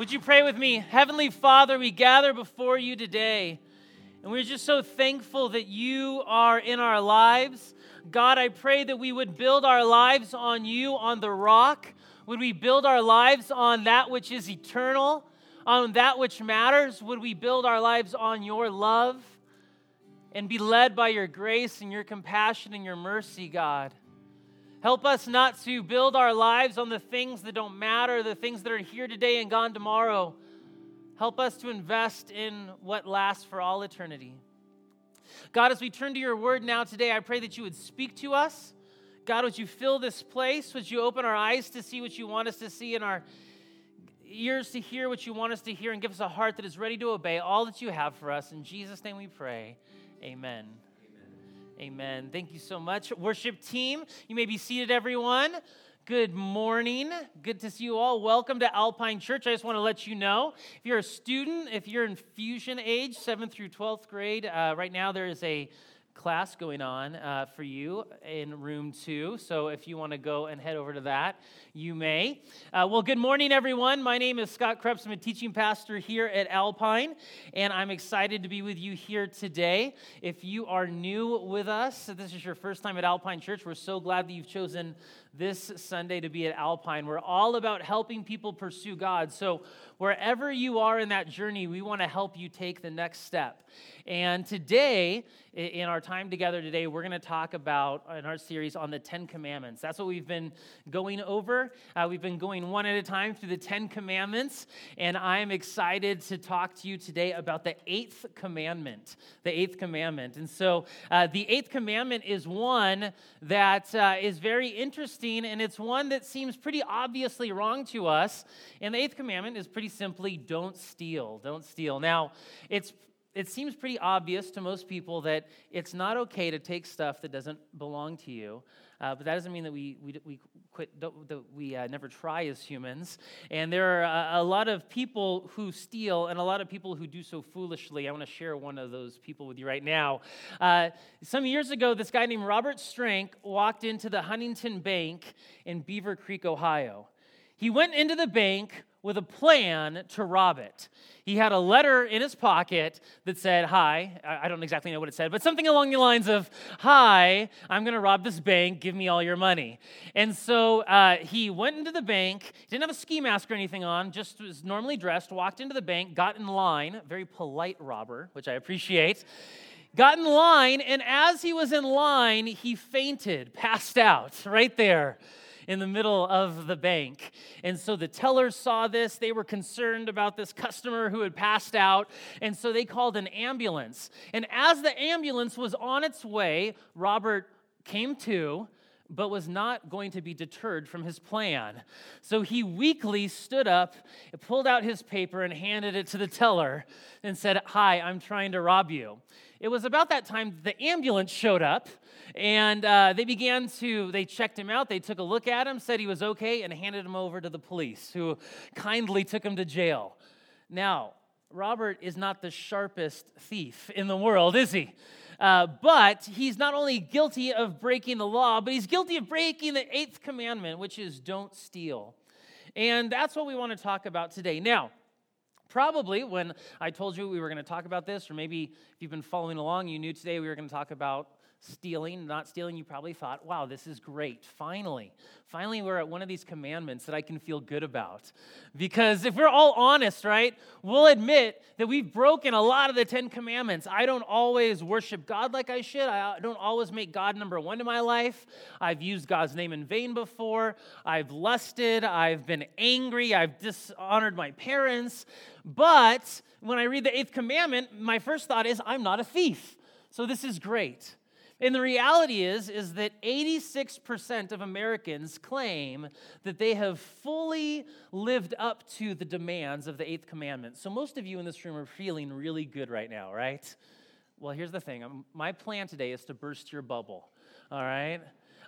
Would you pray with me? Heavenly Father, we gather before you today, and we're just so thankful that you are in our lives. God, I pray that we would build our lives on you, on the rock. Would we build our lives on that which is eternal, on that which matters? Would we build our lives on your love and be led by your grace and your compassion and your mercy, God? Help us not to build our lives on the things that don't matter, the things that are here today and gone tomorrow. Help us to invest in what lasts for all eternity. God, as we turn to your word now today, I pray that you would speak to us. God, would you fill this place? Would you open our eyes to see what you want us to see and our ears to hear what you want us to hear and give us a heart that is ready to obey all that you have for us? In Jesus' name we pray. Amen. Amen. Thank you so much. Worship team, you may be seated, everyone. Good morning. Good to see you all. Welcome to Alpine Church. I just want to let you know if you're a student, if you're in fusion age, 7th through 12th grade, uh, right now there is a class going on uh, for you in room two. So if you want to go and head over to that, you may. Uh, well, good morning, everyone. My name is Scott Krebs. I'm a teaching pastor here at Alpine, and I'm excited to be with you here today. If you are new with us, this is your first time at Alpine Church, we're so glad that you've chosen this Sunday to be at Alpine. We're all about helping people pursue God. So, wherever you are in that journey, we want to help you take the next step. And today, in our time together today, we're going to talk about in our series on the Ten Commandments. That's what we've been going over. Uh, we've been going one at a time through the Ten Commandments, and I'm excited to talk to you today about the eighth commandment. The eighth commandment. And so, uh, the eighth commandment is one that uh, is very interesting, and it's one that seems pretty obviously wrong to us. And the eighth commandment is pretty simply don't steal. Don't steal. Now, it's it seems pretty obvious to most people that it's not okay to take stuff that doesn't belong to you. Uh, but that doesn't mean that we, we, we quit, that we uh, never try as humans. And there are a, a, lot of people who steal and a lot of people who do so foolishly. I want to share one of those people with you right now. Uh, some years ago, this guy named Robert Strank walked into the Huntington Bank in Beavercreek, Ohio. He went into the bank with a plan to rob it. He had a letter in his pocket that said, Hi, I don't exactly know what it said, but something along the lines of, Hi, I'm to rob this bank, give me all your money. And so uh, he went into the bank, didn't have a ski mask or anything on, just was normally dressed, walked into the bank, got in line, very polite robber, which I appreciate. Got in line, and as he was in line, he fainted, passed out right there in the middle of the bank. And so the tellers saw this. They were concerned about this customer who had passed out. And so they called an ambulance. And as the ambulance was on its way, Robert came to but was not going to be deterred from his plan. So he weakly stood up, pulled out his paper, and handed it to the teller and said, Hi, I'm trying to rob you. It was about that time the ambulance showed up and uh, they began to, they checked him out, they took a look at him, said he was okay, and handed him over to the police, who kindly took him to jail. Now, Robert is not the sharpest thief in the world, is he? Uh, but he's not only guilty of breaking the law, but he's guilty of breaking the eighth commandment, which is don't steal. And that's what we want to talk about today. Now, probably when I told you we were going to talk about this, or maybe if you've been following along, you knew today we were going to talk about stealing, not stealing, you probably thought, wow, this is great. Finally, finally, we're at one of these commandments that I can feel good about. Because if we're all honest, right, we'll admit that we've broken a lot of the Ten Commandments. I don't always worship God like I should, I uh, don't always make God number one in my life. I've used God's name in vain before, I've lusted, I've been angry, I've dishonored my parents. But when I read the eighth commandment, my first thought is, I'm not a thief. So this is great. And the reality is is that 86% of Americans claim that they have fully lived up to the demands of the 8th commandment. So most of you in this room are feeling really good right now, right? Well, here's the thing. Um, my plan today is to burst your bubble. All right?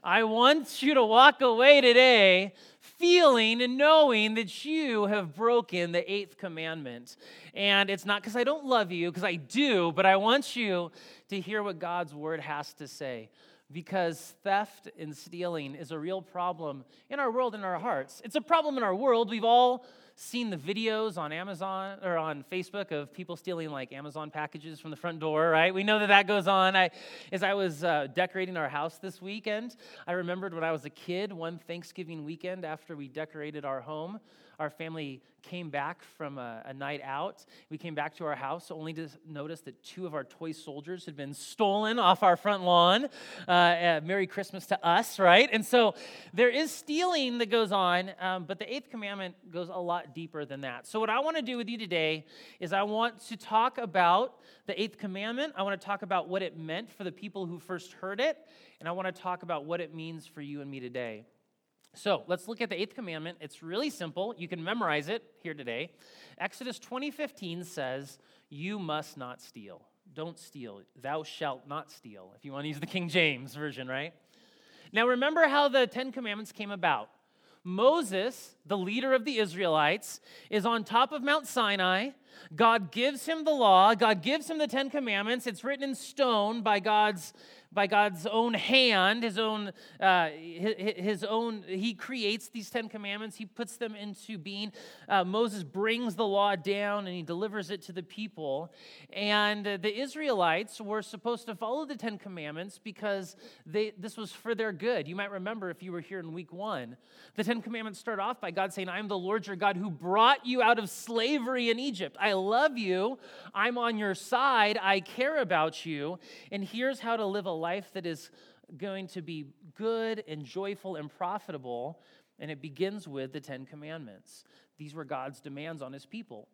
I want you to walk away today feeling and knowing that you have broken the eighth commandment. And it's not because I don't love you, because I do, but I want you to hear what God's word has to say. Because theft and stealing is a real problem in our world, in our hearts. It's a problem in our world. We've all seen the videos on Amazon or on Facebook of people stealing like Amazon packages from the front door, right? We know that that goes on. I, as I was uh, decorating our house this weekend, I remembered when I was a kid, one Thanksgiving weekend after we decorated our home, our family came back from a, a, night out. We came back to our house only to notice that two of our toy soldiers had been stolen off our front lawn. Uh, uh, Merry Christmas to us, right? And so there is stealing that goes on, um, but the eighth commandment goes a lot deeper than that. So, what I want to do with you today is I want to talk about the eighth commandment. I want to talk about what it meant for the people who first heard it, and I want to talk about what it means for you and me today. So let's look at the eighth commandment. It's really simple. You can memorize it here today. Exodus 20:15 says, "You must not steal. Don't steal. Thou shalt not steal." If you want to use the King James version, right? Now remember how the 10 commandments came about. Moses, the leader of the Israelites, is on top of Mount Sinai. God gives him the law. God gives him the Ten Commandments. It's written in stone by God's by God's own hand, his own, uh, his own, he creates these Ten Commandments, he puts them into being. Uh, Moses brings the law down and he delivers it to the people. And uh, the Israelites were supposed to follow the Ten Commandments because they, this was for their good. You might remember if you were here in week one, the Ten Commandments start off by God saying, I am the Lord your God who brought you out of slavery in Egypt. I love you. I'm on your side. I care about you. And here's how to live a life that is going to be good and joyful and profitable. And it begins with the Ten Commandments. These were God's demands on his people.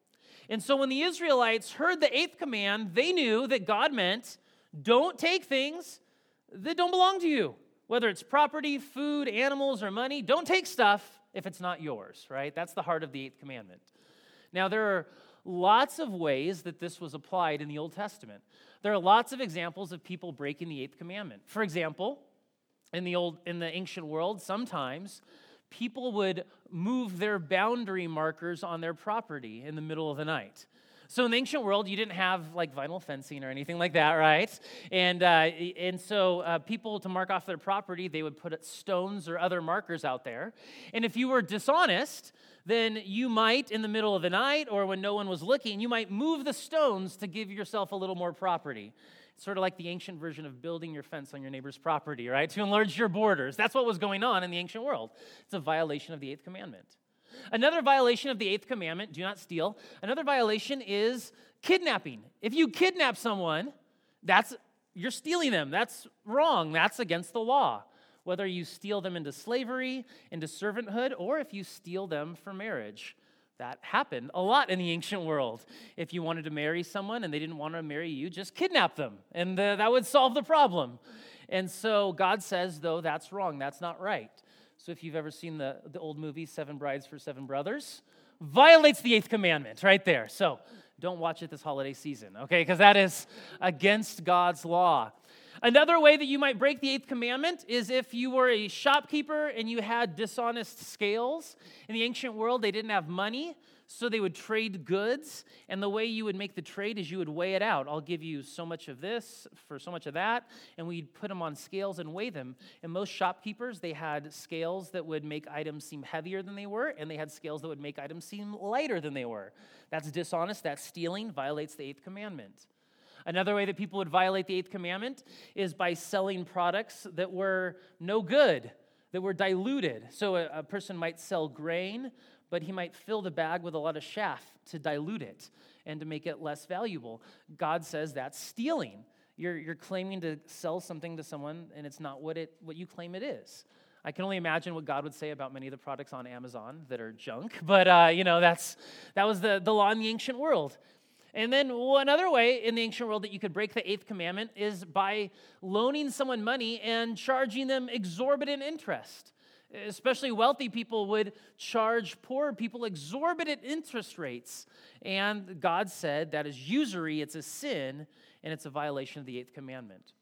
And so when the Israelites heard the eighth command, they knew that God meant don't take things that don't belong to you, whether it's property, food, animals, or money. Don't take stuff if it's not yours, right? That's the heart of the eighth commandment. Now, there are lots of ways that this was applied in the Old Testament. There are lots of examples of people breaking the eighth commandment. For example, in the old in the ancient world, sometimes people would move their boundary markers on their property in the middle of the night. So in the ancient world, you didn't have like vinyl fencing or anything like that, right? And, uh, and so uh, people, to mark off their property, they would put stones or other markers out there. And if you were dishonest, then you might, in the middle of the night or when no one was looking, you might move the stones to give yourself a little more property. It's sort of like the ancient version of building your fence on your neighbor's property, right? To enlarge your borders. That's what was going on in the ancient world. It's a violation of the eighth commandment. Another violation of the eighth commandment, do not steal. Another violation is kidnapping. If you kidnap someone, that's you're stealing them. That's wrong. That's against the law. Whether you steal them into slavery, into servanthood, or if you steal them for marriage. That happened a lot in the ancient world. If you wanted to marry someone and they didn't want to marry you, just kidnap them, and uh, that would solve the problem. And so God says, though, that's wrong. That's not right. So if you've ever seen the, the old movie, Seven Brides for Seven Brothers, violates the eighth commandment right there. So don't watch it this holiday season, okay? Because that is against God's law. Another way that you might break the eighth commandment is if you were a shopkeeper and you had dishonest scales. In the ancient world, they didn't have money, so they would trade goods. And the way you would make the trade is you would weigh it out. I'll give you so much of this for so much of that. And we'd put them on scales and weigh them. And most shopkeepers, they had scales that would make items seem heavier than they were, and they had scales that would make items seem lighter than they were. That's dishonest, that's stealing, violates the eighth commandment. Another way that people would violate the eighth commandment is by selling products that were no good, that were diluted. So a, a person might sell grain but he might fill the bag with a lot of chaff to dilute it and to make it less valuable. God says that's stealing. You're, you're claiming to sell something to someone and it's not what, it, what you claim it is. I can only imagine what God would say about many of the products on Amazon that are junk, but uh, you know that's that was the, the law in the ancient world. And then one other way in the ancient world that you could break the eighth commandment is by loaning someone money and charging them exorbitant interest especially wealthy people would charge poor people exorbitant interest rates. And God said that is usury, it's a sin, and it's a violation of the eighth commandment.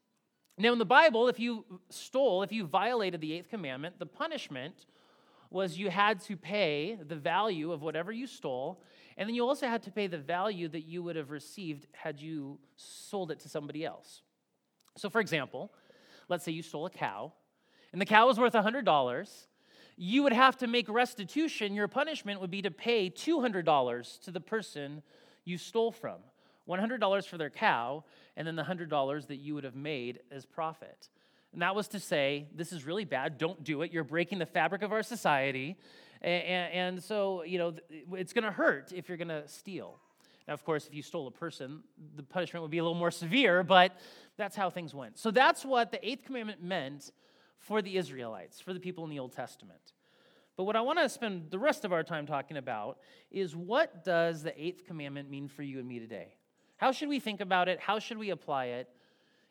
Now, in the Bible, if you stole, if you violated the eighth commandment, the punishment was you had to pay the value of whatever you stole, and then you also had to pay the value that you would have received had you sold it to somebody else. So, for example, let's say you stole a cow and the cow was worth $100. you would have to make restitution. Your punishment would be to pay $200 to the person you stole from $100 for their cow, and then the $100 that you would have made as profit. And that was to say, this is really bad, don't do it. You're breaking the fabric of our society. And, and so, you know, it's going to hurt if you're going to steal. Now, of course, if you stole a person, the punishment would be a little more severe, but that's how things went. So that's what the eighth commandment meant for the Israelites, for the people in the Old Testament. But what I want to spend the rest of our time talking about is what does the eighth commandment mean for you and me today? How should we think about it? How should we apply it?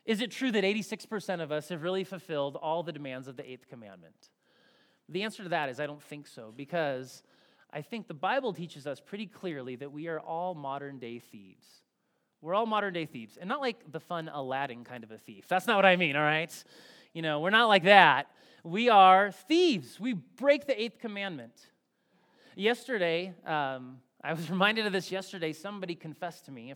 Is it true that 86% of us have really fulfilled all the demands of the eighth commandment? The answer to that is I don't think so, because I think the Bible teaches us pretty clearly that we are all modern day thieves. We're all modern day thieves, and not like the fun Aladdin kind of a thief. That's not what I mean, all right? You know, we're not like that. We are thieves. We break the eighth commandment. Yesterday, um, I was reminded of this yesterday. Somebody confessed to me,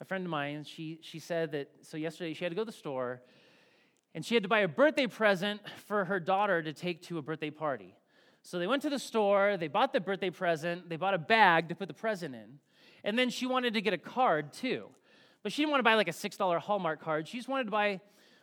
a friend of mine, she, she said that, so yesterday she had to go to the store and she had to buy a birthday present for her daughter to take to a birthday party. So they went to the store, they bought the birthday present, they bought a bag to put the present in, and then she wanted to get a card too. But she didn't want to buy like a $6 Hallmark card. She just wanted to buy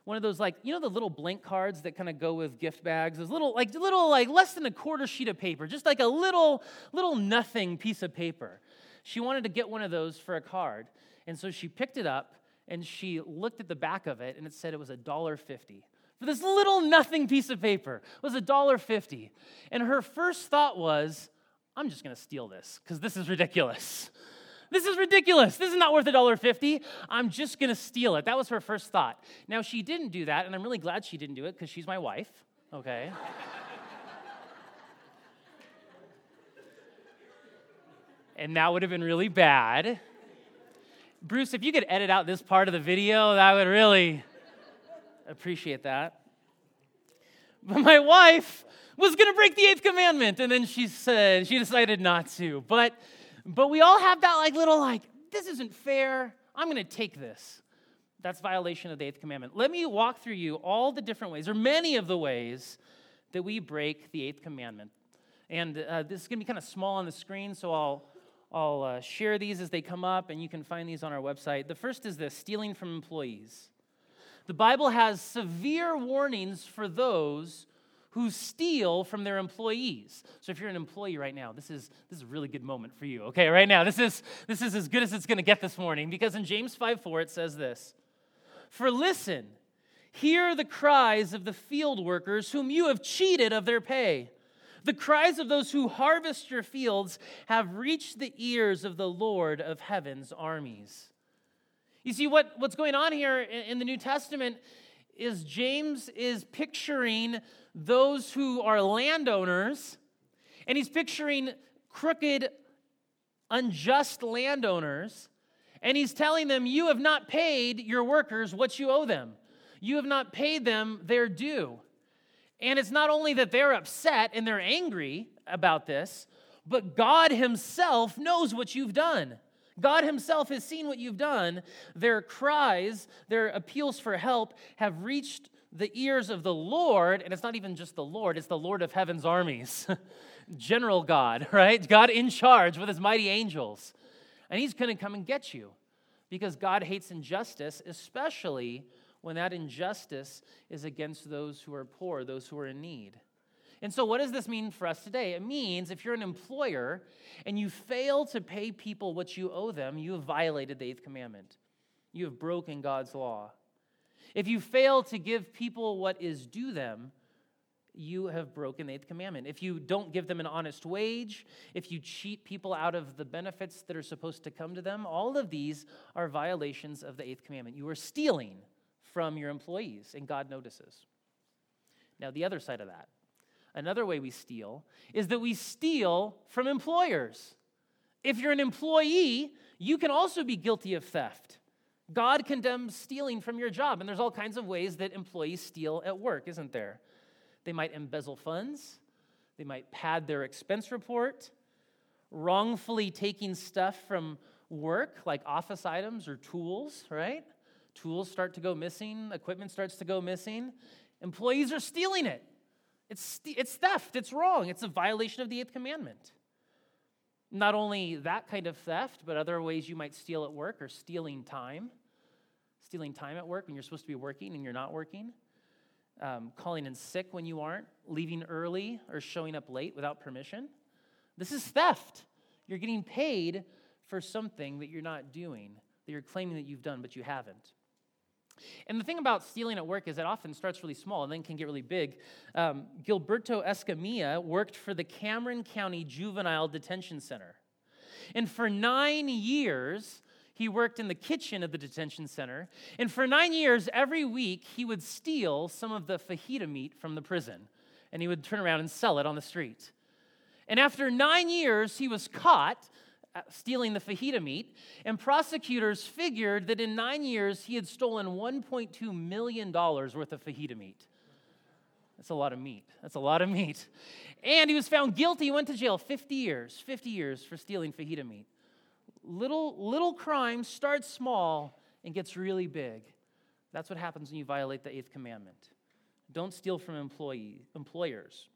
one of those like you know the little blank cards that kind of go with gift bags those little like little like less than a quarter sheet of paper just like a little little nothing piece of paper she wanted to get one of those for a card and so she picked it up and she looked at the back of it and it said it was a dollar fifty for this little nothing piece of paper. It was a dollar fifty. And her first thought was i'm just going to steal this because this is ridiculous. This is ridiculous. This is not worth a dollar fifty. I'm just going to steal it. That was her first thought. Now she didn't do that and i'm really glad she didn't do it because she's my wife okay? And that would have been really bad Bruce, if you could edit out this part of the video, that would really appreciate that. But my wife was going to break the eighth commandment, and then she said she decided not to. But but we all have that like little like this isn't fair. I'm going to take this. That's violation of the eighth commandment. Let me walk through you all the different ways, or many of the ways that we break the eighth commandment. And uh, this is going to be kind of small on the screen, so I'll I'll uh, share these as they come up, and you can find these on our website. The first is this stealing from employees. The Bible has severe warnings for those who steal from their employees. So if you're an employee right now, this is this is a really good moment for you. Okay, right now. This is this is as good as it's going to get this morning because in James 5:4 it says this. For listen, hear the cries of the field workers whom you have cheated of their pay. The cries of those who harvest your fields have reached the ears of the Lord of heaven's armies. You see, what, what's going on here in the New Testament is James is picturing those who are landowners, and he's picturing crooked, unjust landowners, and he's telling them, You have not paid your workers what you owe them. You have not paid them their due. And it's not only that they're upset and they're angry about this, but God Himself knows what you've done. God Himself has seen what you've done. Their cries, their appeals for help have reached the ears of the Lord, and it's not even just the Lord, it's the Lord of heaven's armies. General God, right? God in charge with His mighty angels. And He's going to come and get you because God hates injustice, especially when that injustice is against those who are poor, those who are in need. And so, what does this mean for us today? It means if you're an employer and you fail to pay people what you owe them, you have violated the eighth commandment. You have broken God's law. If you fail to give people what is due them, you have broken the eighth commandment. If you don't give them an honest wage, if you cheat people out of the benefits that are supposed to come to them, all of these are violations of the eighth commandment. You are stealing from your employees, and God notices. Now, the other side of that, another way we steal is that we steal from employers. If you're an employee, you can also be guilty of theft. God condemns stealing from your job, and there's all kinds of ways that employees steal at work, isn't there? They might embezzle funds, they might pad their expense report, wrongfully taking stuff from work, like office items or tools, right? Tools start to go missing, equipment starts to go missing. Employees are stealing it. It's, it's theft, it's wrong, it's a violation of the eighth commandment. Not only that kind of theft, but other ways you might steal at work or stealing time. Stealing time at work when you're supposed to be working and you're not working. Um, calling in sick when you aren't. Leaving early or showing up late without permission. This is theft. You're getting paid for something that you're not doing, that you're claiming that you've done, but you haven't. And the thing about stealing at work is it often starts really small and then can get really big. Um, Gilberto Escamilla worked for the Cameron County Juvenile Detention Center. And for nine years, he worked in the kitchen of the detention center. And for nine years, every week, he would steal some of the fajita meat from the prison. And he would turn around and sell it on the street. And after nine years, he was caught Uh, stealing the fajita meat, and prosecutors figured that in nine years he had stolen $1.2 million worth of fajita meat. That's a lot of meat. That's a lot of meat. And he was found guilty. He went to jail 50 years, 50 years for stealing fajita meat. Little, little crime starts small and gets really big. That's what happens when you violate the eighth commandment. Don't steal from employee, employers.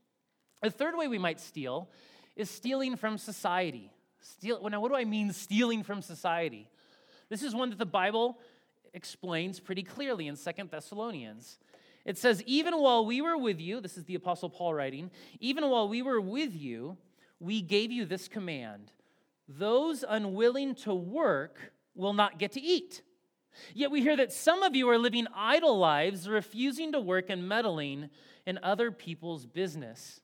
A third way we might steal is stealing from society. Steal, now, what do I mean stealing from society? This is one that the Bible explains pretty clearly in Second Thessalonians. It says, Even while we were with you, this is the Apostle Paul writing, even while we were with you, we gave you this command those unwilling to work will not get to eat. Yet we hear that some of you are living idle lives, refusing to work and meddling in other people's business.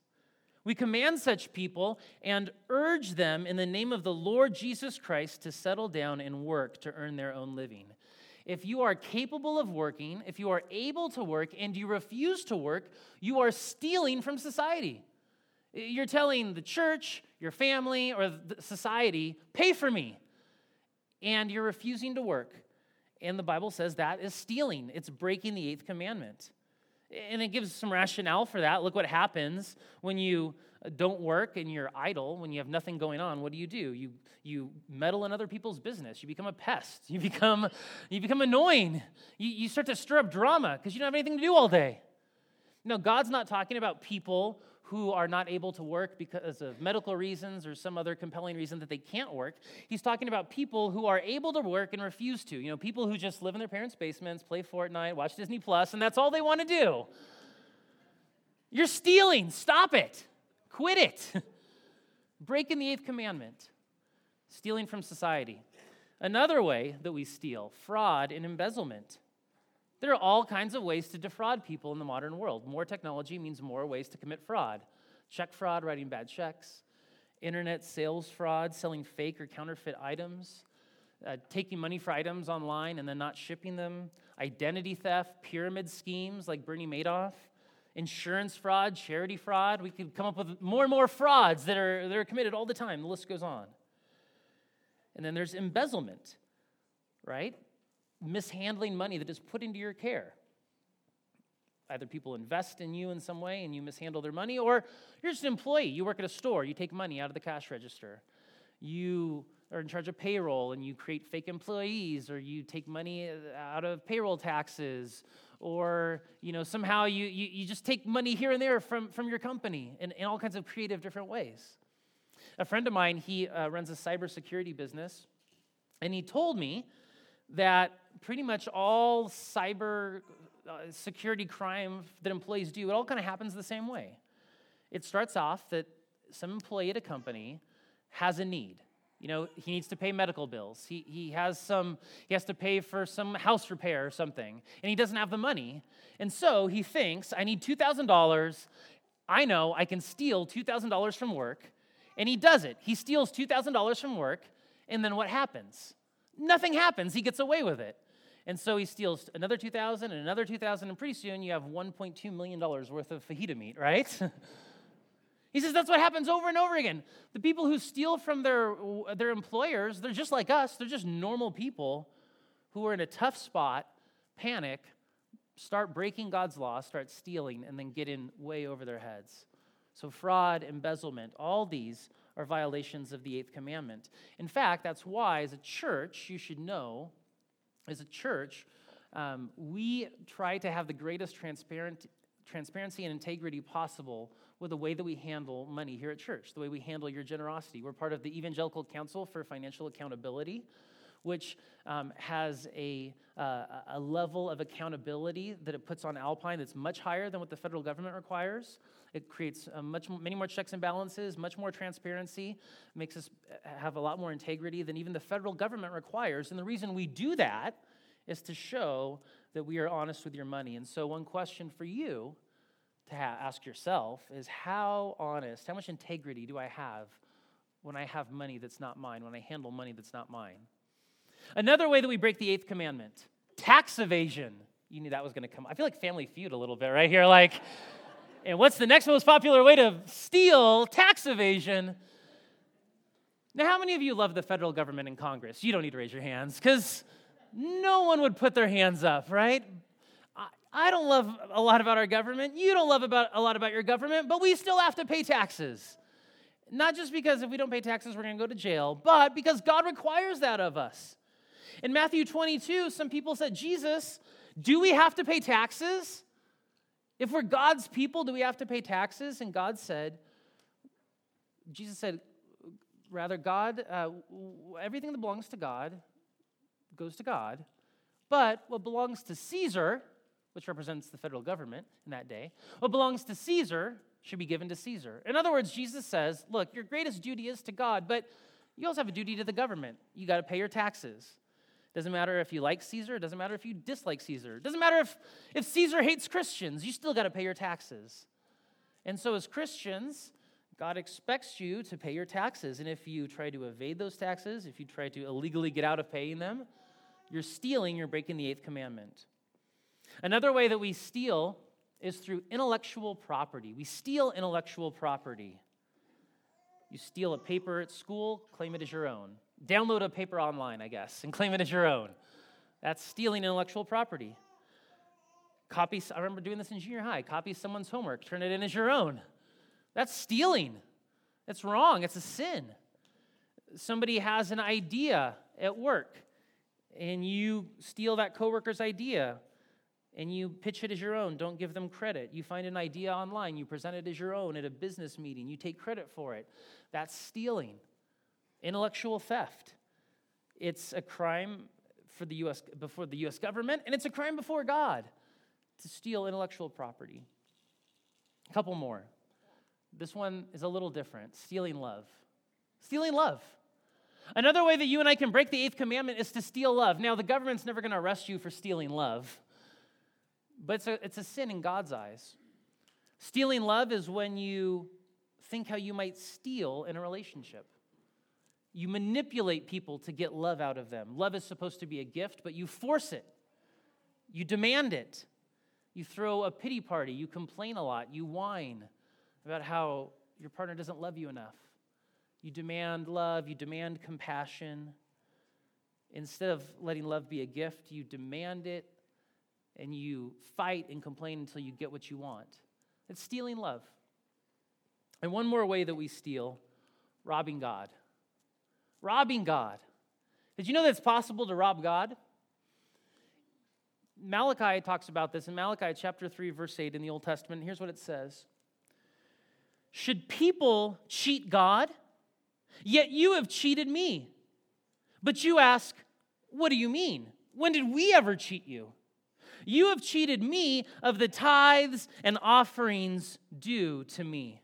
We command such people and urge them in the name of the Lord Jesus Christ to settle down and work to earn their own living. If you are capable of working, if you are able to work, and you refuse to work, you are stealing from society. You're telling the church, your family, or society, pay for me. And you're refusing to work. And the Bible says that is stealing, it's breaking the eighth commandment. And it gives some rationale for that. Look what happens when you don't work and you're idle, when you have nothing going on. What do you do? You, you meddle in other people's business. You become a pest. You become, you become annoying. You, you start to stir up drama because you don't have anything to do all day. No, God's not talking about people who are not able to work because of medical reasons or some other compelling reason that they can't work. He's talking about people who are able to work and refuse to. You know, people who just live in their parents' basements, play Fortnite, watch Disney Plus, and that's all they want to do. You're stealing. Stop it. Quit it. Breaking the eighth commandment. Stealing from society. Another way that we steal fraud and embezzlement. There are all kinds of ways to defraud people in the modern world. More technology means more ways to commit fraud check fraud, writing bad checks, internet sales fraud, selling fake or counterfeit items, uh, taking money for items online and then not shipping them, identity theft, pyramid schemes like Bernie Madoff, insurance fraud, charity fraud. We could come up with more and more frauds that are, that are committed all the time. The list goes on. And then there's embezzlement, right? Mishandling money that is put into your care. Either people invest in you in some way and you mishandle their money, or you're just an employee. You work at a store, you take money out of the cash register. You are in charge of payroll and you create fake employees, or you take money out of payroll taxes, or you know somehow you, you, you just take money here and there from, from your company in, in all kinds of creative different ways. A friend of mine, he uh, runs a cybersecurity business, and he told me that pretty much all cyber uh, security crime that employees do, it all kind of happens the same way. It starts off that some employee at a company has a need. You know, he needs to pay medical bills. He, he has some, he has to pay for some house repair or something, and he doesn't have the money. And so he thinks, I need $2,000. I know I can steal $2,000 from work. And he does it. He steals $2,000 from work, and then what happens? Nothing happens. He gets away with it. And so he steals another 2,000 and another 2,000, and pretty soon you have $1.2 million worth of fajita meat, right? he says that's what happens over and over again. The people who steal from their, their employers, they're just like us. They're just normal people who are in a tough spot, panic, start breaking God's law, start stealing, and then get in way over their heads. So, fraud, embezzlement, all these are violations of the eighth commandment. In fact, that's why, as a church, you should know as a church, um, we try to have the greatest transparent, transparency and integrity possible with the way that we handle money here at church, the way we handle your generosity. We're part of the Evangelical Council for Financial Accountability, which um, has a, uh, a level of accountability that it puts on Alpine that's much higher than what the federal government requires. It creates uh, much, many more checks and balances, much more transparency, makes us uh, have a lot more integrity than even the federal government requires. And the reason we do that is to show that we are honest with your money. And so, one question for you to ha- ask yourself is how honest, how much integrity do I have when I have money that's not mine, when I handle money that's not mine? Another way that we break the eighth commandment tax evasion. You knew that was going to come. I feel like Family Feud a little bit right here. Like, and what's the next most popular way to steal tax evasion? Now, how many of you love the federal government and Congress? You don't need to raise your hands because no one would put their hands up, right? I don't love a lot about our government. You don't love about, a lot about your government, but we still have to pay taxes. Not just because if we don't pay taxes, we're going to go to jail, but because God requires that of us. In Matthew 22, some people said, Jesus, do we have to pay taxes? If we're God's people, do we have to pay taxes? And God said, Jesus said, rather, God, uh, everything that belongs to God goes to God, but what belongs to Caesar, which represents the federal government in that day, what belongs to Caesar should be given to Caesar. In other words, Jesus says, look, your greatest duty is to God, but you also have a duty to the government. You got to pay your taxes. Doesn't matter if you like Caesar, it doesn't matter if you dislike Caesar. It doesn't matter if, if Caesar hates Christians, you still got to pay your taxes. And so, as Christians, God expects you to pay your taxes. And if you try to evade those taxes, if you try to illegally get out of paying them, you're stealing, you're breaking the eighth commandment. Another way that we steal is through intellectual property. We steal intellectual property. You steal a paper at school, claim it as your own. Download a paper online, I guess, and claim it as your own. That's stealing intellectual property. Copy, I remember doing this in junior high. Copy someone's homework, turn it in as your own. That's stealing. It's wrong. It's a sin. Somebody has an idea at work, and you steal that coworker's idea and you pitch it as your own. Don't give them credit. You find an idea online, you present it as your own at a business meeting, you take credit for it. That's stealing, intellectual theft. It's a crime for the US, before the US government, and it's a crime before God to steal intellectual property. A couple more. This one is a little different stealing love. Stealing love. Another way that you and I can break the eighth commandment is to steal love. Now, the government's never going to arrest you for stealing love. But it's a, it's a sin in God's eyes. Stealing love is when you think how you might steal in a relationship. You manipulate people to get love out of them. Love is supposed to be a gift, but you force it. You demand it. You throw a pity party. You complain a lot. You whine about how your partner doesn't love you enough. You demand love. You demand compassion. Instead of letting love be a gift, you demand it and you fight and complain until you get what you want. It's stealing love. And one more way that we steal robbing God. Robbing God. Did you know that it's possible to rob God? Malachi talks about this in Malachi chapter 3, verse 8 in the Old Testament. Here's what it says Should people cheat God? Yet you have cheated me. But you ask, What do you mean? When did we ever cheat you? You have cheated me of the tithes and offerings due to me.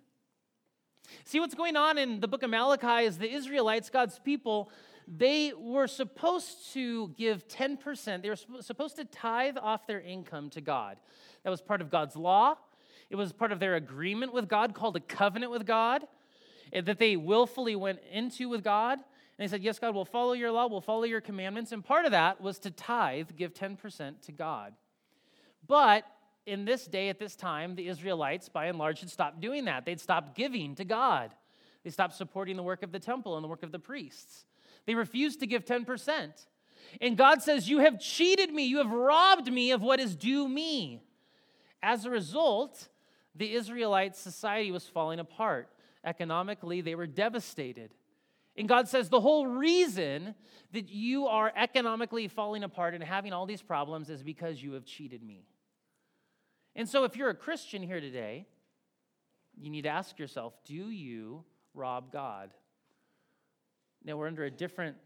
See, what's going on in the book of Malachi is the Israelites, God's people, they were supposed to give 10%. They were supposed to tithe off their income to God. That was part of God's law. It was part of their agreement with God called a covenant with God eh, that they willfully went into with God. And they said, Yes, God, we'll follow your law, we'll follow your commandments. And part of that was to tithe, give 10% to God. But in this day, at this time, the Israelites, by and large, had stopped doing that. They'd stopped giving to God. They stopped supporting the work of the temple and the work of the priests. They refused to give 10%. And God says, You have cheated me. You have robbed me of what is due me. As a result, the Israelite society was falling apart. Economically, they were devastated. And God says, The whole reason that you are economically falling apart and having all these problems is because you have cheated me. And so, if you're a Christian here today, you need to ask yourself do you rob God? Now, we're under a different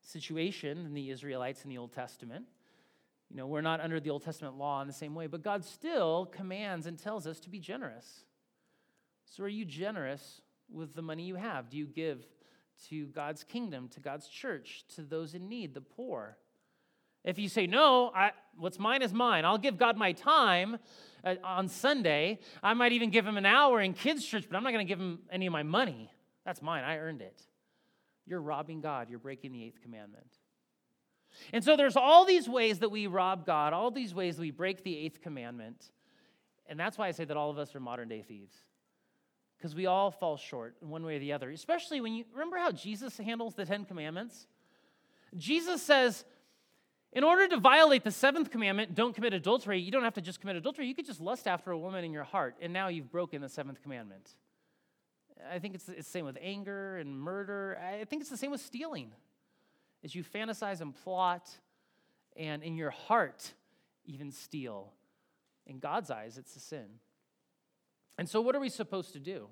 situation than the Israelites in the Old Testament. You know, we're not under the Old Testament law in the same way, but God still commands and tells us to be generous. So, are you generous with the money you have? Do you give to God's kingdom, to God's church, to those in need, the poor? If you say, no, I, what's mine is mine, I'll give God my time uh, on Sunday. I might even give him an hour in kids' church, but I'm not going to give him any of my money. That's mine. I earned it. You're robbing God. You're breaking the eighth commandment. And so there's all these ways that we rob God, all these ways we break the eighth commandment. And that's why I say that all of us are modern day thieves. Because we all fall short in one way or the other, especially when you remember how Jesus handles the Ten Commandments? Jesus says, in order to violate the seventh commandment, don't commit adultery, you don't have to just commit adultery. You could just lust after a woman in your heart, and now you've broken the seventh commandment. I think it's, it's the same with anger and murder. I think it's the same with stealing. As you fantasize and plot, and in your heart, even steal. In God's eyes, it's a sin. And so, what are we supposed to do?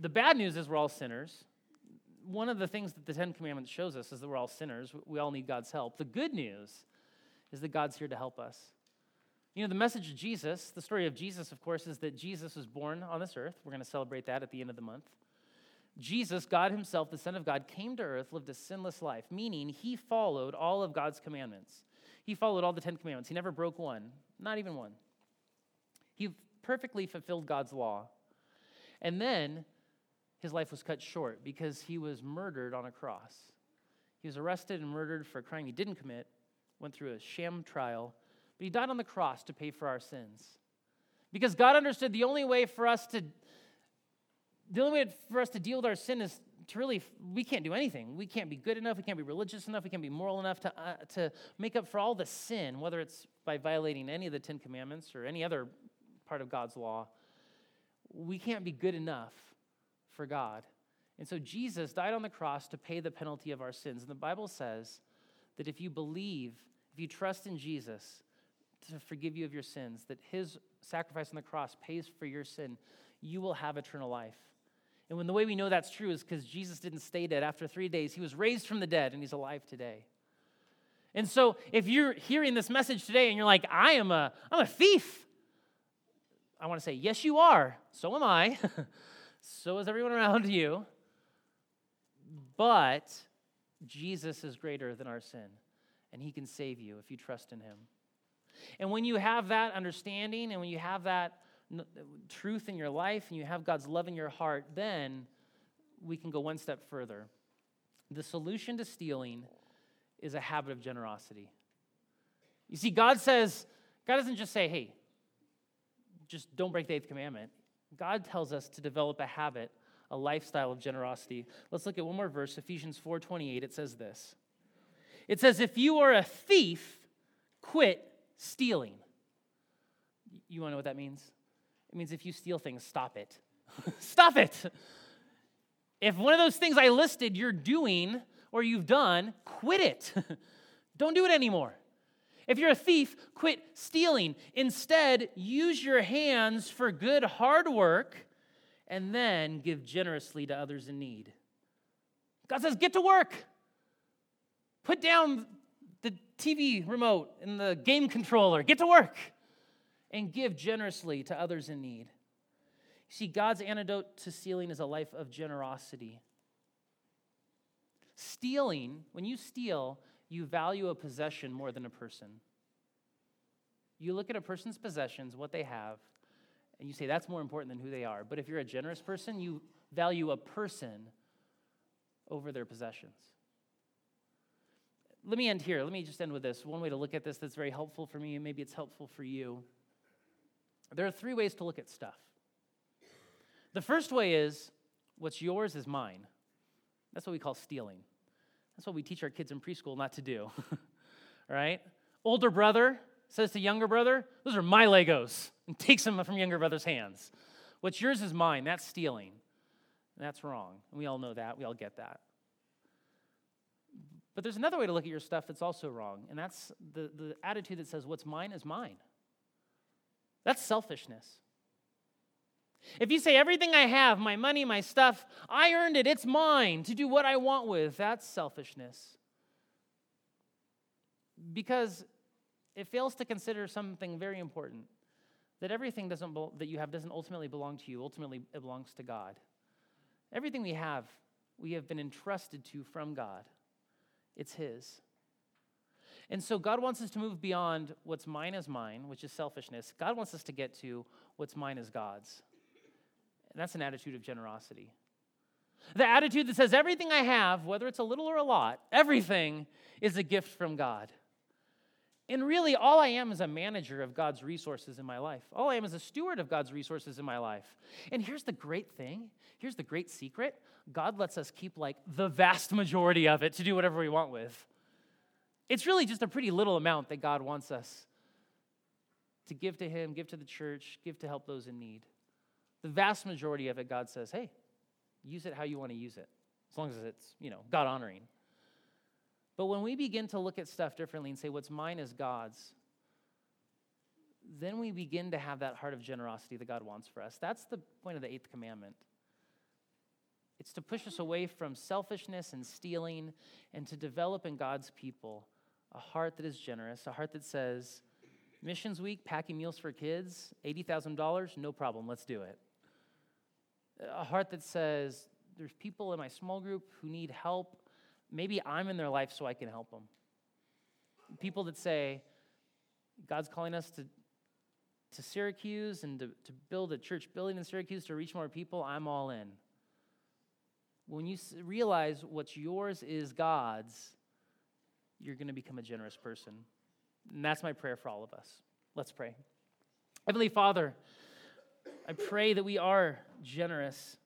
The bad news is we're all sinners one of the things that the Ten Commandments shows us is that we're all sinners. We all need God's help. The good news is that God's here to help us. You know, the message of Jesus, the story of Jesus, of course, is that Jesus was born on this earth. We're going to celebrate that at the end of the month. Jesus, God Himself, the Son of God, came to earth, lived a sinless life, meaning He followed all of God's commandments. He followed all the Ten Commandments. He never broke one, not even one. He perfectly fulfilled God's law. And then his life was cut short because he was murdered on a cross. He was arrested and murdered for a crime he didn't commit, went through a sham trial, but he died on the cross to pay for our sins. Because God understood the only way for us to the only way for us to deal with our sin is to really we can't do anything. We can't be good enough, we can't be religious enough, we can't be moral enough to uh, to make up for all the sin, whether it's by violating any of the 10 commandments or any other part of God's law. We can't be good enough for God. And so Jesus died on the cross to pay the penalty of our sins. And the Bible says that if you believe, if you trust in Jesus to forgive you of your sins, that his sacrifice on the cross pays for your sin, you will have eternal life. And when the way we know that's true is because Jesus didn't stay dead. After three days, he was raised from the dead and he's alive today. And so if you're hearing this message today and you're like, I am a, I'm a thief, I want to say, yes, you are. So am I. so is everyone around you. But Jesus is greater than our sin, and he can save you if you trust in him. And when you have that understanding and when you have that truth in your life and you have God's love in your heart, then we can go one step further. The solution to stealing is a habit of generosity. You see, God says, God doesn't just say, hey, just don't break the eighth commandment. God tells us to develop a habit, a lifestyle of generosity. Let's look at one more verse, Ephesians 4:28. It says this. It says, if you are a thief, quit stealing. You want to know what that means? It means if you steal things, stop it. stop it. If one of those things I listed you're doing or you've done, quit it. Don't do it anymore. If you're a thief, quit stealing. Instead, use your hands for good hard work and then give generously to others in need. God says, get to work. Put down the TV remote and the game controller. Get to work and give generously to others in need. See, God's antidote to stealing is a life of generosity. Stealing, when you steal, you value a possession more than a person. You look at a person's possessions, what they have, and you say that's more important than who they are. But if you're a generous person, you value a person over their possessions. Let me end here. Let me just end with this. One way to look at this that's very helpful for me, and maybe it's helpful for you. There are three ways to look at stuff. The first way is what's yours is mine. That's what we call stealing. That's what we teach our kids in preschool not to do. right? Older brother says to younger brother, Those are my Legos, and takes them from younger brother's hands. What's yours is mine. That's stealing. That's wrong. We all know that. We all get that. But there's another way to look at your stuff that's also wrong, and that's the, the attitude that says, What's mine is mine. That's selfishness. If you say everything I have, my money, my stuff, I earned it, it's mine to do what I want with, that's selfishness. Because it fails to consider something very important that everything that you have doesn't ultimately belong to you, ultimately it belongs to God. Everything we have, we have been entrusted to from God. It's his. And so God wants us to move beyond what's mine is mine, which is selfishness. God wants us to get to what's mine is God's. And that's an attitude of generosity. The attitude that says everything I have, whether it's a little or a lot, everything is a gift from God. And really, all I am is a manager of God's resources in my life. All I am is a steward of God's resources in my life. And here's the great thing here's the great secret God lets us keep like the vast majority of it to do whatever we want with. It's really just a pretty little amount that God wants us to give to Him, give to the church, give to help those in need. The vast majority of it, God says, hey, use it how you want to use it, as long as it's, you know, God honoring. But when we begin to look at stuff differently and say, what's mine is God's, then we begin to have that heart of generosity that God wants for us. That's the point of the eighth commandment. It's to push us away from selfishness and stealing and to develop in God's people a heart that is generous, a heart that says, Missions Week, packing meals for kids, $80,000, no problem, let's do it. A heart that says, There's people in my small group who need help. Maybe I'm in their life so I can help them. People that say, God's calling us to, to Syracuse and to, to build a church building in Syracuse to reach more people, I'm all in. When you realize what's yours is God's, you're going to become a generous person. And that's my prayer for all of us. Let's pray. Heavenly Father, I pray that we are generous.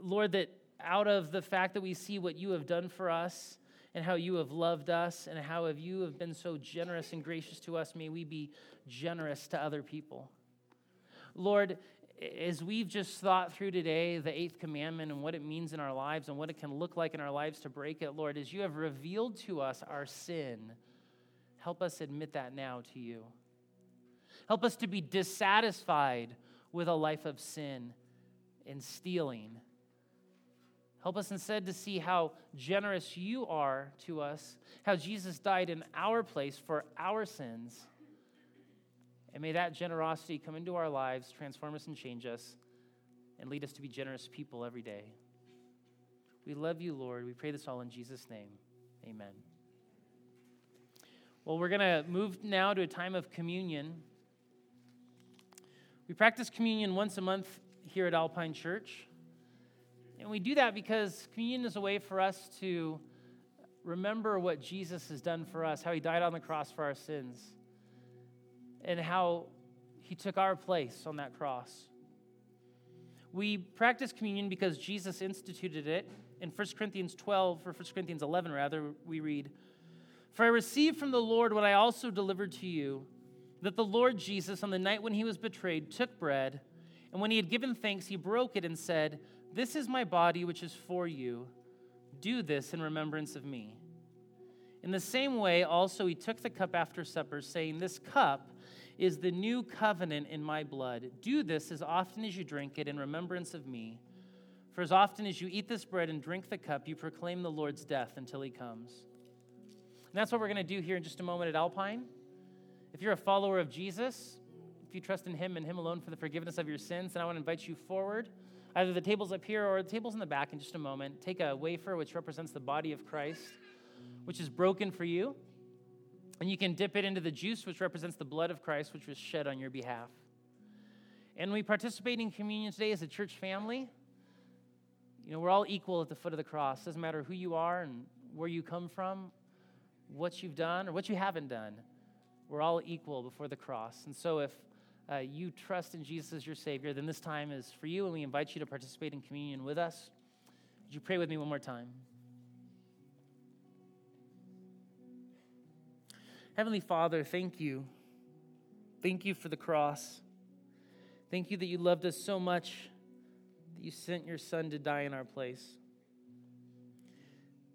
Lord, that out of the fact that we see what you have done for us and how you have loved us and how have you have been so generous and gracious to us, may we be generous to other people. Lord, as we've just thought through today the eighth commandment and what it means in our lives and what it can look like in our lives to break it, Lord, as you have revealed to us our sin, help us admit that now to you. Help us to be dissatisfied with a life of sin and stealing. Help us instead to see how generous you are to us, how Jesus died in our place for our sins and may that generosity come into our lives, transform us and change us, and lead us to be generous people every day. We love you, Lord. We pray this all in Jesus' name. Amen. Well, we're going to move now to a time of communion. We practice communion once a month here at Alpine Church. And we do that because communion is a way for us to remember what Jesus has done for us, how he died on the cross for our sins and how he took our place on that cross. We practice communion because Jesus instituted it. In 1 Corinthians 12, or 1 Corinthians 11, rather, we read, For I received from the Lord what I also delivered to you, that the Lord Jesus, on the night when he was betrayed, took bread, and when he had given thanks, he broke it and said, This is my body, which is for you. Do this in remembrance of me. In the same way, also, he took the cup after supper, saying, This cup is the new covenant in my blood. Do this as often as you drink it in remembrance of me. For as often as you eat this bread and drink the cup, you proclaim the Lord's death until he comes. And that's what we're going to do here in just a moment at Alpine. If you're a follower of Jesus, if you trust in him and him alone for the forgiveness of your sins, then I want to invite you forward. Either the tables up here or the tables in the back in just a moment. Take a wafer, which represents the body of Christ, which is broken for you. And you can dip it into the juice, which represents the blood of Christ, which was shed on your behalf. And we participate in communion today as a church family. You know, we're all equal at the foot of the cross. It Doesn't matter who you are and where you come from, what you've done or what you haven't done. We're all equal before the cross. And so if uh, you trust in Jesus as your Savior, then this time is for you, and we invite you to participate in communion with us. Would you pray with me one more time? Heavenly Father, thank you. Thank you for the cross. Thank you that you loved us so much that you sent your Son to die in our place.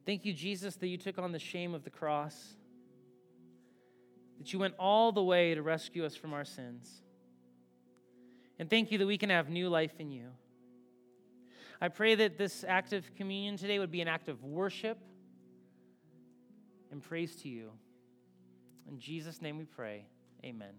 Thank you, Jesus, that you took on the shame of the cross, that you went all the way to rescue us from our sins. And thank you that we can have new life in you. I pray that this act of communion today would be an act of worship and praise to you. In Jesus' name we pray. Amen.